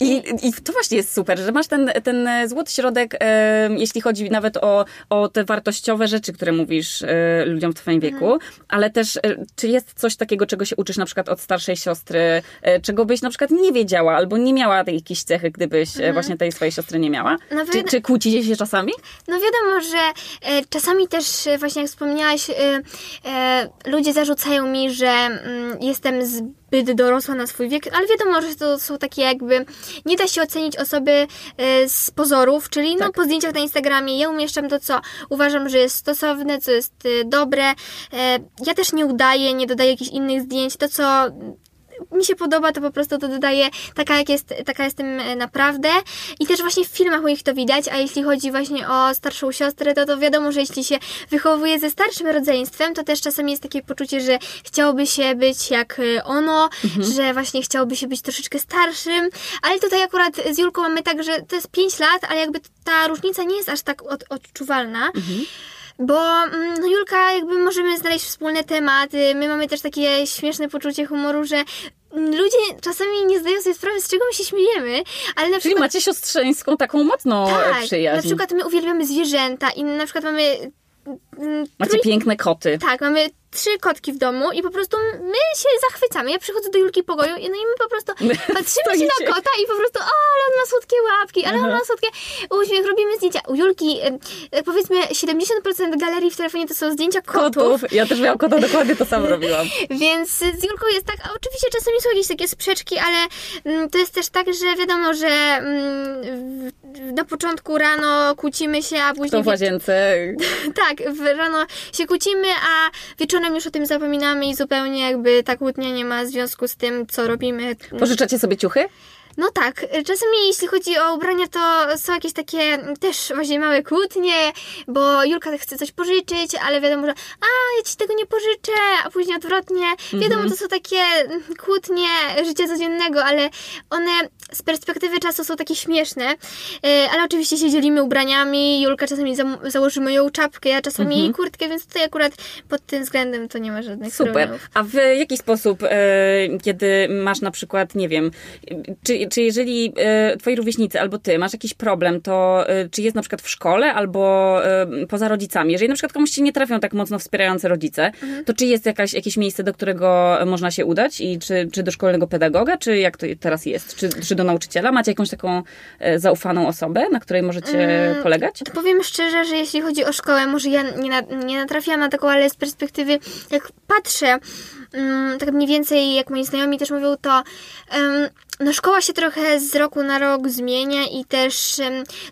I, I to właśnie jest super, że masz ten, ten złoty środek, e, jeśli chodzi nawet o, o te wartościowe rzeczy, które mówisz e, ludziom w twoim wieku, mhm. ale też e, czy jest coś takiego, czego się uczysz na przykład od starszej siostry, e, czego byś na przykład nie wiedziała albo nie miała jakiejś cechy, gdybyś e, mhm. właśnie tej swojej siostry nie miała? No, czy, czy kłócicie się czasami? No wiadomo, że e, czasami też właśnie jak wspomniałaś, ludzie zarzucają mi, że mm, jestem zbyt dorosła na swój wiek, ale wiadomo, że to są takie jakby, nie da się ocenić osoby e, z pozorów, czyli no tak. po zdjęciach na Instagramie ja umieszczam to, co uważam, że jest stosowne, co jest e, dobre. E, ja też nie udaję, nie dodaję jakichś innych zdjęć, to co mi się podoba, to po prostu to dodaję taka, jak jest, taka jestem e, naprawdę. I też właśnie w filmach moich to widać, a jeśli chodzi właśnie o starszą siostrę, to to wiadomo, że jeśli się wychowuje ze starszym rodzeństwem, to też czasami jest takie poczucie, że chciałoby się być jak e, ono, mhm. że właśnie chciałoby się być troszeczkę starszym, ale tutaj akurat z Julką mamy tak, że to jest 5 lat, ale jakby ta różnica nie jest aż tak od, odczuwalna. Mhm. Bo mm, no, Julka, jakby możemy znaleźć wspólne tematy. My mamy też takie śmieszne poczucie humoru, że ludzie czasami nie zdają sobie sprawy, z czego my się śmiejemy, ale na Czyli przykład... macie siostrzeńską taką mocną tak, przyjaźń. na przykład my uwielbiamy zwierzęta i na przykład mamy... Mm, macie piękne koty. Tak, mamy trzy kotki w domu i po prostu my się zachwycamy. Ja przychodzę do Julki pokoju i no i my po prostu patrzymy się na kota i po prostu o, ale on ma słodkie łapki, ale on ma słodkie uśmiech, robimy zdjęcia. U Julki powiedzmy 70% galerii w telefonie to są zdjęcia kotów. kotów. Ja też miałam kota, dokładnie to samo robiłam. Więc z Julką jest tak, oczywiście czasami są jakieś takie sprzeczki, ale mm, to jest też tak, że wiadomo, że mm, na początku rano kłócimy się, a później... To w łazience. tak, w rano się kłócimy, a wieczorem już o tym zapominamy i zupełnie jakby ta kłótnia nie ma związku z tym, co robimy. Pożyczacie sobie ciuchy? No tak, czasami jeśli chodzi o ubrania, to są jakieś takie też właśnie małe kłótnie, bo Julka chce coś pożyczyć, ale wiadomo, że a, ja ci tego nie pożyczę, a później odwrotnie. Wiadomo, mm -hmm. to są takie kłótnie życia codziennego, ale one z perspektywy czasu są takie śmieszne, e, ale oczywiście się dzielimy ubraniami, Julka czasami za założy moją czapkę, ja czasami -hmm. jej kurtkę, więc tutaj akurat pod tym względem to nie ma żadnych Super. problemów. A w jaki sposób, e, kiedy masz na przykład, nie wiem, czy czy jeżeli e, twoi rówieśnicy albo ty masz jakiś problem, to czy jest na przykład w szkole albo poza rodzicami? Jeżeli na przykład komuś się nie trafią tak mocno wspierające rodzice, mhm. to czy jest jakaś, jakieś miejsce, do którego można się udać? I czy, czy do szkolnego pedagoga, czy jak to teraz jest? Czy, czy do nauczyciela? Macie jakąś taką zaufaną osobę, na której możecie mm, polegać? To powiem szczerze, że jeśli chodzi o szkołę, może ja nie, na, nie natrafiłam na taką, ale z perspektywy, jak patrzę, um, tak mniej więcej, jak moi znajomi też mówią, to um, no szkoła się trochę z roku na rok zmienia i też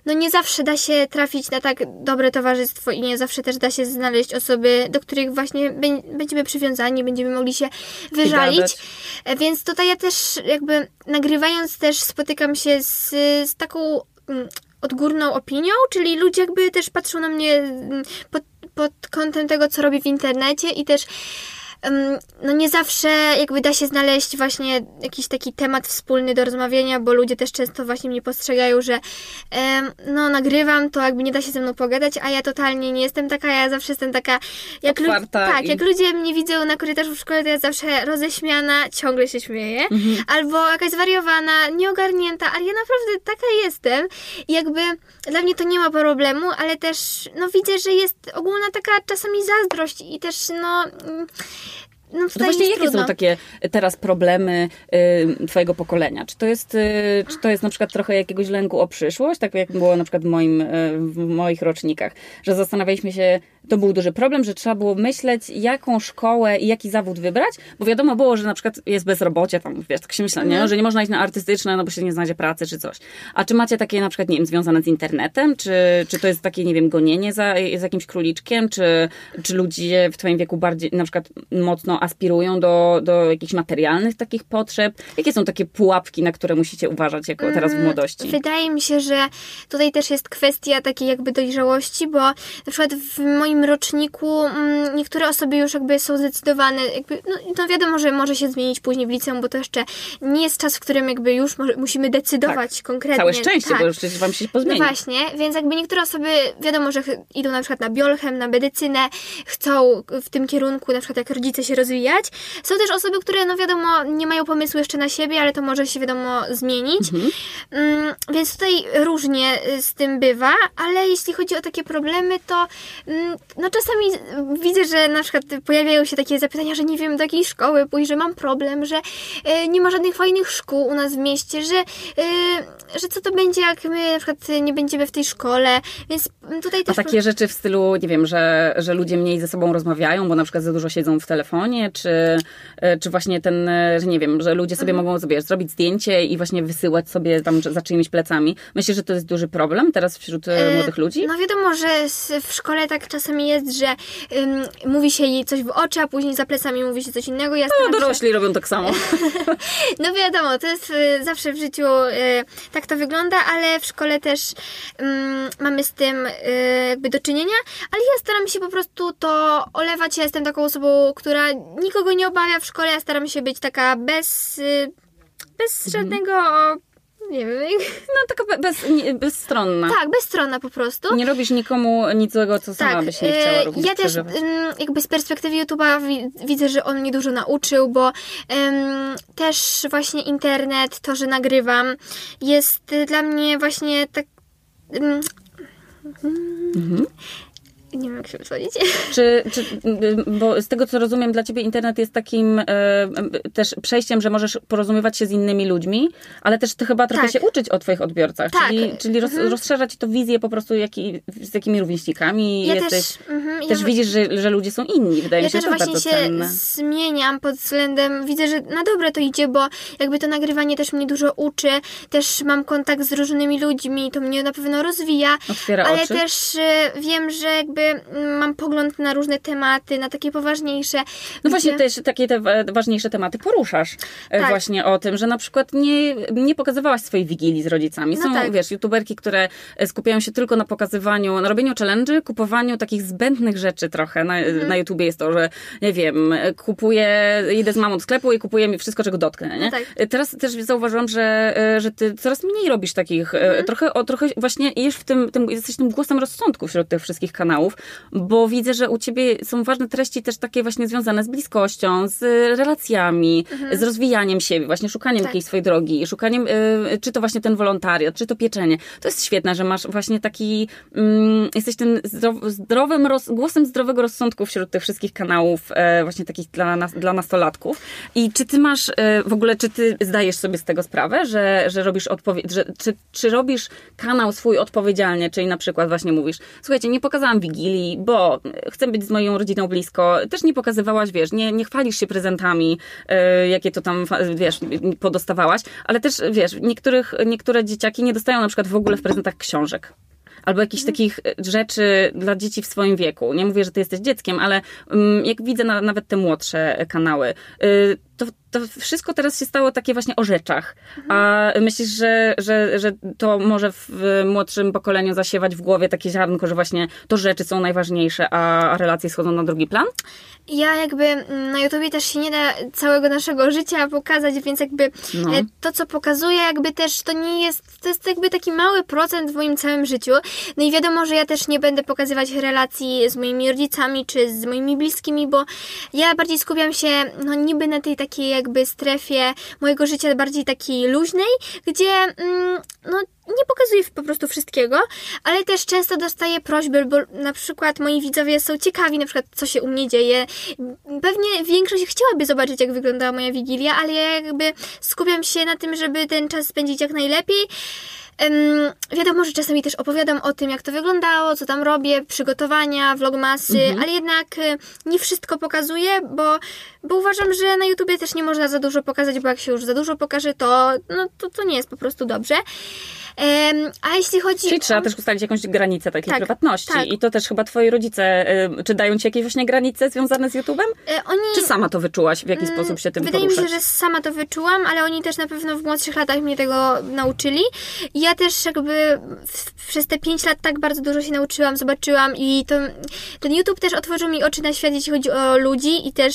no nie zawsze da się trafić na tak dobre towarzystwo i nie zawsze też da się znaleźć osoby, do których właśnie będziemy przywiązani, będziemy mogli się wyżalić. E, więc tutaj ja też jakby nagrywając też spotykam się z, z taką mm, odgórną opinią, czyli ludzie jakby też patrzą na mnie mm, pod, pod kątem tego, co robię w internecie i też no nie zawsze jakby da się znaleźć właśnie jakiś taki temat wspólny do rozmawiania, bo ludzie też często właśnie mnie postrzegają, że no nagrywam, to jakby nie da się ze mną pogadać, a ja totalnie nie jestem taka, ja zawsze jestem taka jak, lu- tak, i... jak ludzie mnie widzą na korytarzu w szkole, to ja zawsze roześmiana, ciągle się śmieję, mhm. albo jakaś zwariowana, nieogarnięta, ale ja naprawdę taka jestem i jakby dla mnie to nie ma problemu, ale też no widzę, że jest ogólna taka czasami zazdrość i też no no, to właśnie jakie trudno. są takie teraz problemy y, twojego pokolenia? Czy to, jest, y, czy to jest na przykład trochę jakiegoś lęku o przyszłość, tak jak było na przykład w, moim, y, w moich rocznikach, że zastanawialiśmy się, to był duży problem, że trzeba było myśleć, jaką szkołę i jaki zawód wybrać, bo wiadomo było, że na przykład jest bezrobocie, tam wiesz, tak się myślę, nie? Mhm. że nie można iść na artystyczne, no bo się nie znajdzie pracy czy coś. A czy macie takie na przykład, nie wiem, związane z internetem, czy, czy to jest takie, nie wiem, gonienie za, za jakimś króliczkiem, czy, czy ludzie w twoim wieku bardziej na przykład mocno aspirują do, do jakichś materialnych takich potrzeb? Jakie są takie pułapki, na które musicie uważać jako teraz w mm, młodości? Wydaje mi się, że tutaj też jest kwestia takiej jakby dojrzałości, bo na przykład w moim moim roczniku mm, niektóre osoby już jakby są zdecydowane, jakby, no to wiadomo, że może się zmienić później w liceum, bo to jeszcze nie jest czas, w którym jakby już może, musimy decydować Tak. konkretnie. Całe szczęście, tak. bo już przecież wam się No pozmieni. właśnie, więc jakby niektóre osoby, wiadomo, że idą na przykład na biolchem, na medycynę, chcą w tym kierunku, na przykład jak rodzice się rozwijać. Są też osoby, które, no wiadomo, nie mają pomysłu jeszcze na siebie, ale to może się, wiadomo, zmienić. Mm, więc tutaj różnie y, z tym bywa, ale jeśli chodzi o takie problemy, to mm, no czasami widzę, że na przykład pojawiają się takie zapytania, że nie wiem do jakiej szkoły pójść, że mam problem, że y, nie ma żadnych fajnych szkół u nas w mieście, że, y, że co to będzie, jak my na przykład nie będziemy w tej szkole, więc tutaj A też... takie rzeczy w stylu, nie wiem, że, że ludzie mniej ze sobą rozmawiają, bo na przykład za dużo siedzą w telefonie, czy, e, czy właśnie ten, e, że nie wiem, że ludzie sobie mogą sobie zrobić zdjęcie i właśnie wysyłać sobie tam za czyimiś plecami. Myślisz, że to jest duży problem teraz wśród e, E, młodych ludzi? No wiadomo, że w szkole tak czasami jest, że ym, mówi się jej coś w oczy, a później za plecami mówi się coś innego. Ja No, dorośli robią tak samo. No wiadomo, to jest y, zawsze w życiu y, tak to wygląda, ale w szkole też ym, mamy z tym y, jakby do czynienia, ale ja staram się po prostu to olewać. Ja jestem taką osobą, która nikogo nie obawia w szkole, ja staram się być taka bez, y, bez Mhm. żadnego, nie wiem, No taka be- bez, nie, bezstronna. tak, bezstronna po prostu. Nie robisz nikomu nic złego, co sama byś nie chciała również Ja też ym, jakby z perspektywy YouTube'a wi- widzę, że on mnie dużo nauczył, bo ym, też właśnie internet, to, że nagrywam, jest y, dla mnie właśnie tak. ym, Mhm. Nie wiem, jak się powiedzieć. Czy, czy, bo z tego co rozumiem, dla ciebie internet jest takim e, e, też przejściem, że możesz porozumiewać się z innymi ludźmi, ale też ty chyba trochę Tak. się uczyć o twoich odbiorcach, Tak. czyli, czyli roz, rozszerzać to wizję po prostu, jaki, z jakimi rówieśnikami Ja jesteś. też. mhm, Też ja, widzisz, że, że ludzie są inni. Wydaje Ja mi się, też że to właśnie się cenne. zmieniam pod względem, widzę, że na dobre to idzie, bo jakby to nagrywanie też mnie dużo uczy, też mam kontakt z różnymi ludźmi, to mnie na pewno rozwija, Otwiera ale oczy. też e, wiem, że jakby mm, mam pogląd na różne tematy, na takie poważniejsze. No właśnie gdzie- też takie te wa- ważniejsze tematy poruszasz. E, Tak. Właśnie o tym, że na przykład nie, nie pokazywałaś swojej wigilii z rodzicami. No Są, tak. wiesz, youtuberki, które e, skupiają się tylko na pokazywaniu, na robieniu challenge'y, kupowaniu takich zbędnych rzeczy trochę. Na, Mhm. na YouTubie jest to, że nie wiem, kupuję, idę z mamą do sklepu i kupuję mi wszystko, czego dotknę, nie? No tak. E, Teraz też zauważyłam, że, że ty coraz mniej robisz takich, Mhm. trochę, o, trochę właśnie jesz w tym, tym, jesteś tym głosem rozsądku wśród tych wszystkich kanałów, bo widzę, że u ciebie są ważne treści też takie właśnie związane z bliskością, z relacjami, z rozwijaniem siebie, właśnie szukaniem Mhm. Tak. jakiejś swojej drogi, szukaniem, y, czy to właśnie ten wolontariat, czy to pieczenie. To jest świetne, że masz właśnie taki, mm, jesteś tym zdrow, zdrowym, roz, głosem zdrowego rozsądku wśród tych wszystkich kanałów, e, właśnie takich dla, nas, dla nastolatków. I czy ty masz, e, w ogóle, czy ty zdajesz sobie z tego sprawę, że, że robisz odpowiedź, czy, czy robisz kanał swój odpowiedzialnie, czyli na przykład właśnie mówisz, słuchajcie, nie pokazałam Wigilii, bo chcę być z moją rodziną blisko. Też nie pokazywałaś, wiesz, nie, nie chwalisz się prezentami, e, jakie to tam, wiesz, podostawałaś, ale też, wiesz, niektórych, niektóre dzieciaki nie dostają na przykład w ogóle w prezentach książek. Albo jakichś takich e, rzeczy dla dzieci w swoim wieku. Nie mówię, że ty jesteś dzieckiem, ale mm, jak widzę na, nawet te młodsze kanały, y, to, to wszystko teraz się stało takie właśnie o rzeczach. A myślisz, że, że, że to może w, młodszym pokoleniu zasiewać w głowie takie ziarnko, że właśnie to rzeczy są najważniejsze, a relacje schodzą na drugi plan? Ja jakby mm, na YouTubie też się nie da całego naszego życia pokazać, więc jakby No. e, to, co pokazuję, jakby też to nie jest, to jest jakby taki mały procent w moim całym życiu. No i wiadomo, że ja też nie będę pokazywać relacji z moimi rodzicami czy z moimi bliskimi, bo ja bardziej skupiam się, no niby na tej takiej jakby strefie mojego życia bardziej takiej luźnej, gdzie mm, no nie pokazuję po prostu wszystkiego, ale też często dostaję prośby, bo na przykład moi widzowie są ciekawi, na przykład co się u mnie dzieje. Pewnie większość chciałaby zobaczyć, jak wyglądała moja wigilia, ale ja jakby skupiam się na tym, żeby ten czas spędzić jak najlepiej. Em, wiadomo, że czasami też opowiadam o tym, jak to wyglądało, co tam robię, przygotowania, vlogmasy, ale jednak e, nie wszystko pokazuję, bo, bo uważam, że na YouTubie też nie można za dużo pokazać, bo jak się już za dużo pokaże, to, no, to, to nie jest po prostu dobrze. A jeśli chodzi Czyli o... trzeba też ustalić jakąś granicę takiej Tak, prywatności. tak. I to też chyba twoi rodzice, czy dają ci jakieś właśnie granice związane z YouTube'em? E, Oni... Czy sama to wyczułaś, w jaki sposób się tym Wydaje poruszać? mi się, że sama to wyczułam, ale oni też na pewno w młodszych latach mnie tego nauczyli. Ja też jakby przez te pięć lat tak bardzo dużo się nauczyłam, zobaczyłam i to, ten YouTube też otworzył mi oczy na świat, jeśli chodzi o ludzi i też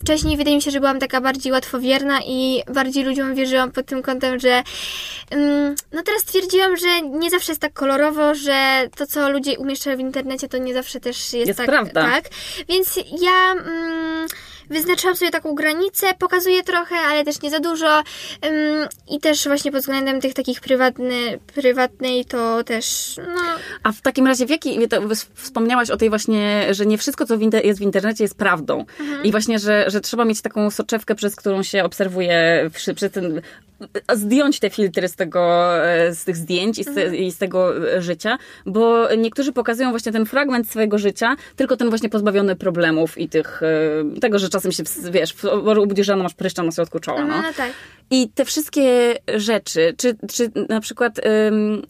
wcześniej wydaje mi się, że byłam taka bardziej łatwowierna i bardziej ludziom wierzyłam pod tym kątem, że ym, no teraz stwierdziłam, że nie zawsze jest tak kolorowo, że to, co ludzie umieszczają w internecie, to nie zawsze też jest, Jest tak. prawda. Tak. Więc ja mm, wyznaczyłam sobie taką granicę, pokazuję trochę, ale też nie za dużo. Ym, I też właśnie pod względem tych takich prywatny, prywatnej to też, no, A w takim razie, w jaki, wspomniałaś o tej właśnie, że nie wszystko, co w inter- jest w internecie, jest prawdą. Mhm. I właśnie, że, że trzeba mieć taką soczewkę, przez którą się obserwuje, przy, przez ten, zdjąć te filtry z tego, e, z tych zdjęć i z, te, i z tego e, życia, bo niektórzy pokazują właśnie ten fragment swojego życia, tylko ten właśnie pozbawiony problemów i tych, e, tego, że czasem się, wiesz, obudzisz rano, masz pryszcza na środku czoła, no, no. no tak. I te wszystkie rzeczy, czy, czy na przykład. ym,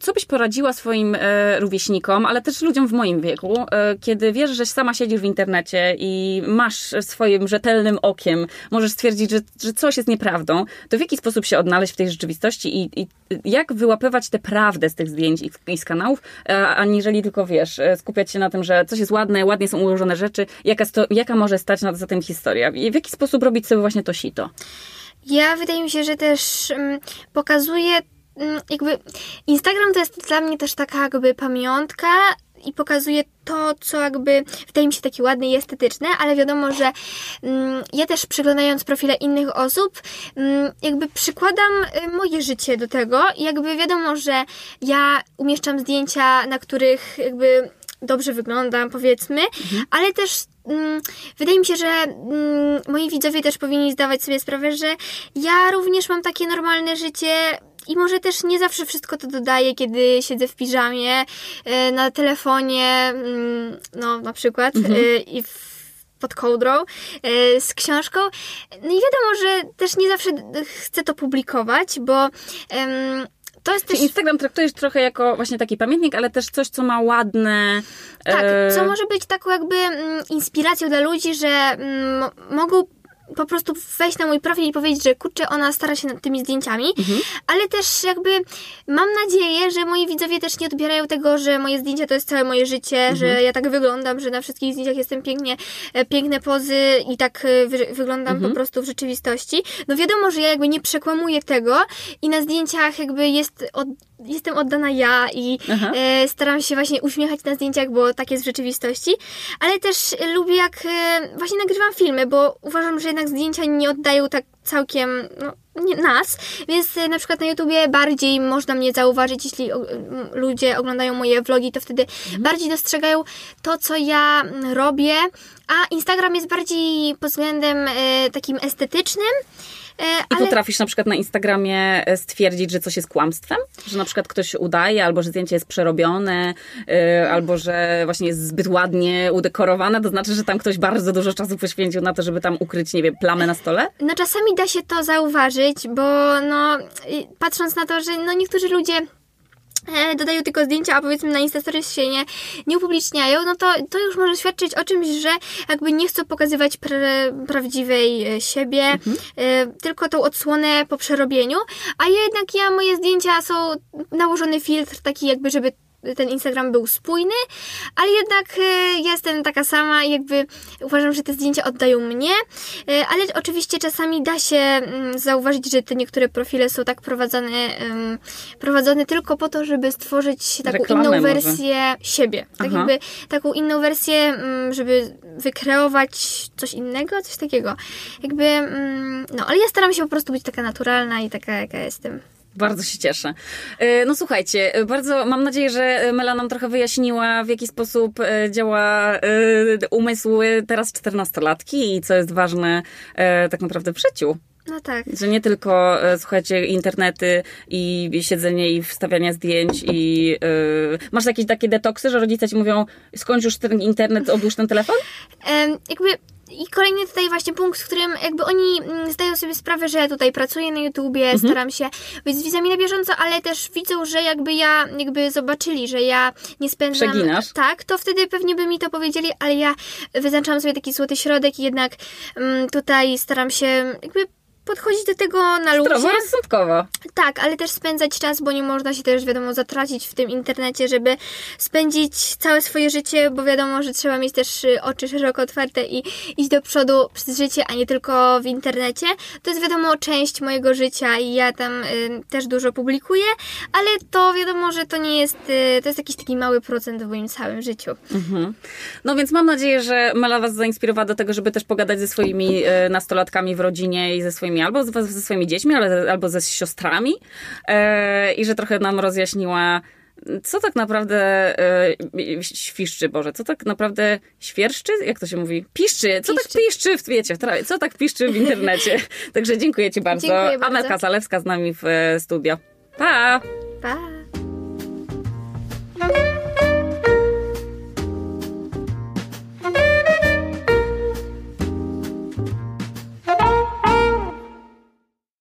co byś poradziła swoim e, rówieśnikom, ale też ludziom w moim wieku, e, kiedy wiesz, że sama siedzisz w internecie i masz swoim rzetelnym okiem, możesz stwierdzić, że, że coś jest nieprawdą, to w jaki sposób się odnaleźć w tej rzeczywistości i, i jak wyłapywać tę prawdę z tych zdjęć i, i z kanałów, e, aniżeli tylko wiesz, e, skupiać się na tym, że coś jest ładne, ładnie są ułożone rzeczy, jaka, sto, jaka może stać za tym historia i w jaki sposób robić sobie właśnie to sito. Ja wydaje mi się, że też um, pokazuje jakby Instagram to jest dla mnie też taka jakby pamiątka i pokazuje to, co jakby wydaje mi się takie ładne i estetyczne, ale wiadomo, że um, ja też przyglądając profile innych osób, um, jakby przykładam y, moje życie do tego i jakby wiadomo, że ja umieszczam zdjęcia, na których jakby dobrze wyglądam, powiedzmy, ale też mm, wydaje mi się, że mm, moi widzowie też powinni zdawać sobie sprawę, że ja również mam takie normalne życie. I może też nie zawsze wszystko to dodaję, kiedy siedzę w piżamie, e, na telefonie, mm, no na przykład, e, i w, pod kołdrą e, z książką. No i wiadomo, że też nie zawsze chcę to publikować, bo em, to jest też... Instagram traktujesz trochę jako właśnie taki pamiętnik, ale też coś, co ma ładne. Tak, e, co może być taką jakby mm, inspiracją dla ludzi, że mm, mo- mogą po prostu wejść na mój profil i powiedzieć, że kurczę, ona stara się nad tymi zdjęciami, Mhm. ale też jakby mam nadzieję, że moi widzowie też nie odbierają tego, że moje zdjęcia to jest całe moje życie, Mhm. że ja tak wyglądam, że na wszystkich zdjęciach jestem pięknie, e, piękne pozy i tak e, wy, wyglądam Mhm. po prostu w rzeczywistości. No wiadomo, że ja jakby nie przekłamuję tego i na zdjęciach jakby jest od, jestem oddana ja i e, staram się właśnie uśmiechać na zdjęciach, bo tak jest w rzeczywistości, ale też lubię jak e, właśnie nagrywam filmy, bo uważam, że jednak zdjęcia nie oddają tak całkiem no, nie, nas, więc e, na przykład na YouTubie bardziej można mnie zauważyć, jeśli o, ludzie oglądają moje vlogi, to wtedy bardziej dostrzegają to, co ja robię, a Instagram jest bardziej pod względem e, takim estetycznym, I ale... potrafisz na przykład na Instagramie e, stwierdzić, że coś jest kłamstwem? Że na przykład ktoś udaje, albo że zdjęcie jest przerobione, e, albo że właśnie jest zbyt ładnie udekorowane, to znaczy, że tam ktoś bardzo dużo czasu poświęcił na to, żeby tam ukryć, nie wiem, plamę na stole? No czasami da się to zauważyć, bo no patrząc na to, że no niektórzy ludzie e, dodają tylko zdjęcia, a powiedzmy na Instastories się nie, nie upubliczniają, no to, to już może świadczyć o czymś, że jakby nie chcą pokazywać pra- prawdziwej e, siebie, e, tylko tą odsłonę po przerobieniu, a jednak ja, moje zdjęcia są nałożony filtr taki jakby, żeby ten Instagram był spójny, ale jednak e, jestem taka sama jakby uważam, że te zdjęcia oddają mnie, e, ale oczywiście czasami da się mm, zauważyć, że te niektóre profile są tak prowadzone, prowadzone tylko po to, żeby stworzyć taką Reklamę inną może. wersję siebie. Tak Aha. jakby taką inną wersję, mm, żeby wykreować coś innego, coś takiego. Jakby, mm, no, ale ja staram się po prostu być taka naturalna i taka, jaka jestem. Bardzo się cieszę. E, No słuchajcie, e, bardzo mam nadzieję, że Mela nam trochę wyjaśniła, w jaki sposób e, działa umysł teraz czternastolatki i co jest ważne tak naprawdę w życiu. No tak. Że nie tylko, słuchajcie, internety i siedzenie i wstawianie zdjęć i... e, masz jakieś takie detoksy, że rodzice ci mówią skończ już ten internet, odłóż ten telefon? Em, jakby i kolejny tutaj właśnie punkt, w którym jakby oni mm, zdają sobie sprawę, że ja tutaj pracuję na YouTubie, staram się być z widzami na bieżąco, ale też widzą, że jakby ja, jakby zobaczyli, że ja nie spędzam... Przeginasz. Tak, to wtedy pewnie by mi to powiedzieli, ale ja wyznaczałam sobie taki złoty środek i jednak mm, tutaj staram się jakby podchodzić do tego na luzie. Zdroworozsądkowo. Tak, ale też spędzać czas, bo nie można się też, wiadomo, zatracić w tym internecie, żeby spędzić całe swoje życie, bo wiadomo, że trzeba mieć też y, oczy szeroko otwarte i iść do przodu przez życie, a nie tylko w internecie. To jest wiadomo część mojego życia i ja tam y, też dużo publikuję, ale to wiadomo, że to nie jest, y, to jest jakiś taki mały procent w moim całym życiu. Mhm. No więc mam nadzieję, że Mela was zainspirowała do tego, żeby też pogadać ze swoimi e, nastolatkami w rodzinie i ze swoimi, albo z, ze swoimi dziećmi, ale, albo ze siostrami e, i że trochę nam rozjaśniła co tak naprawdę e, świszczy, Boże, co tak naprawdę świerszczy? Jak to się mówi? Piszczy. Co tak piszczy. tak piszczy w, wiecie, w trawie, co tak piszczy w internecie? Także dziękuję Ci bardzo. Dziękuję bardzo. Anelka Zalewska z nami w e, studio. Pa! Pa!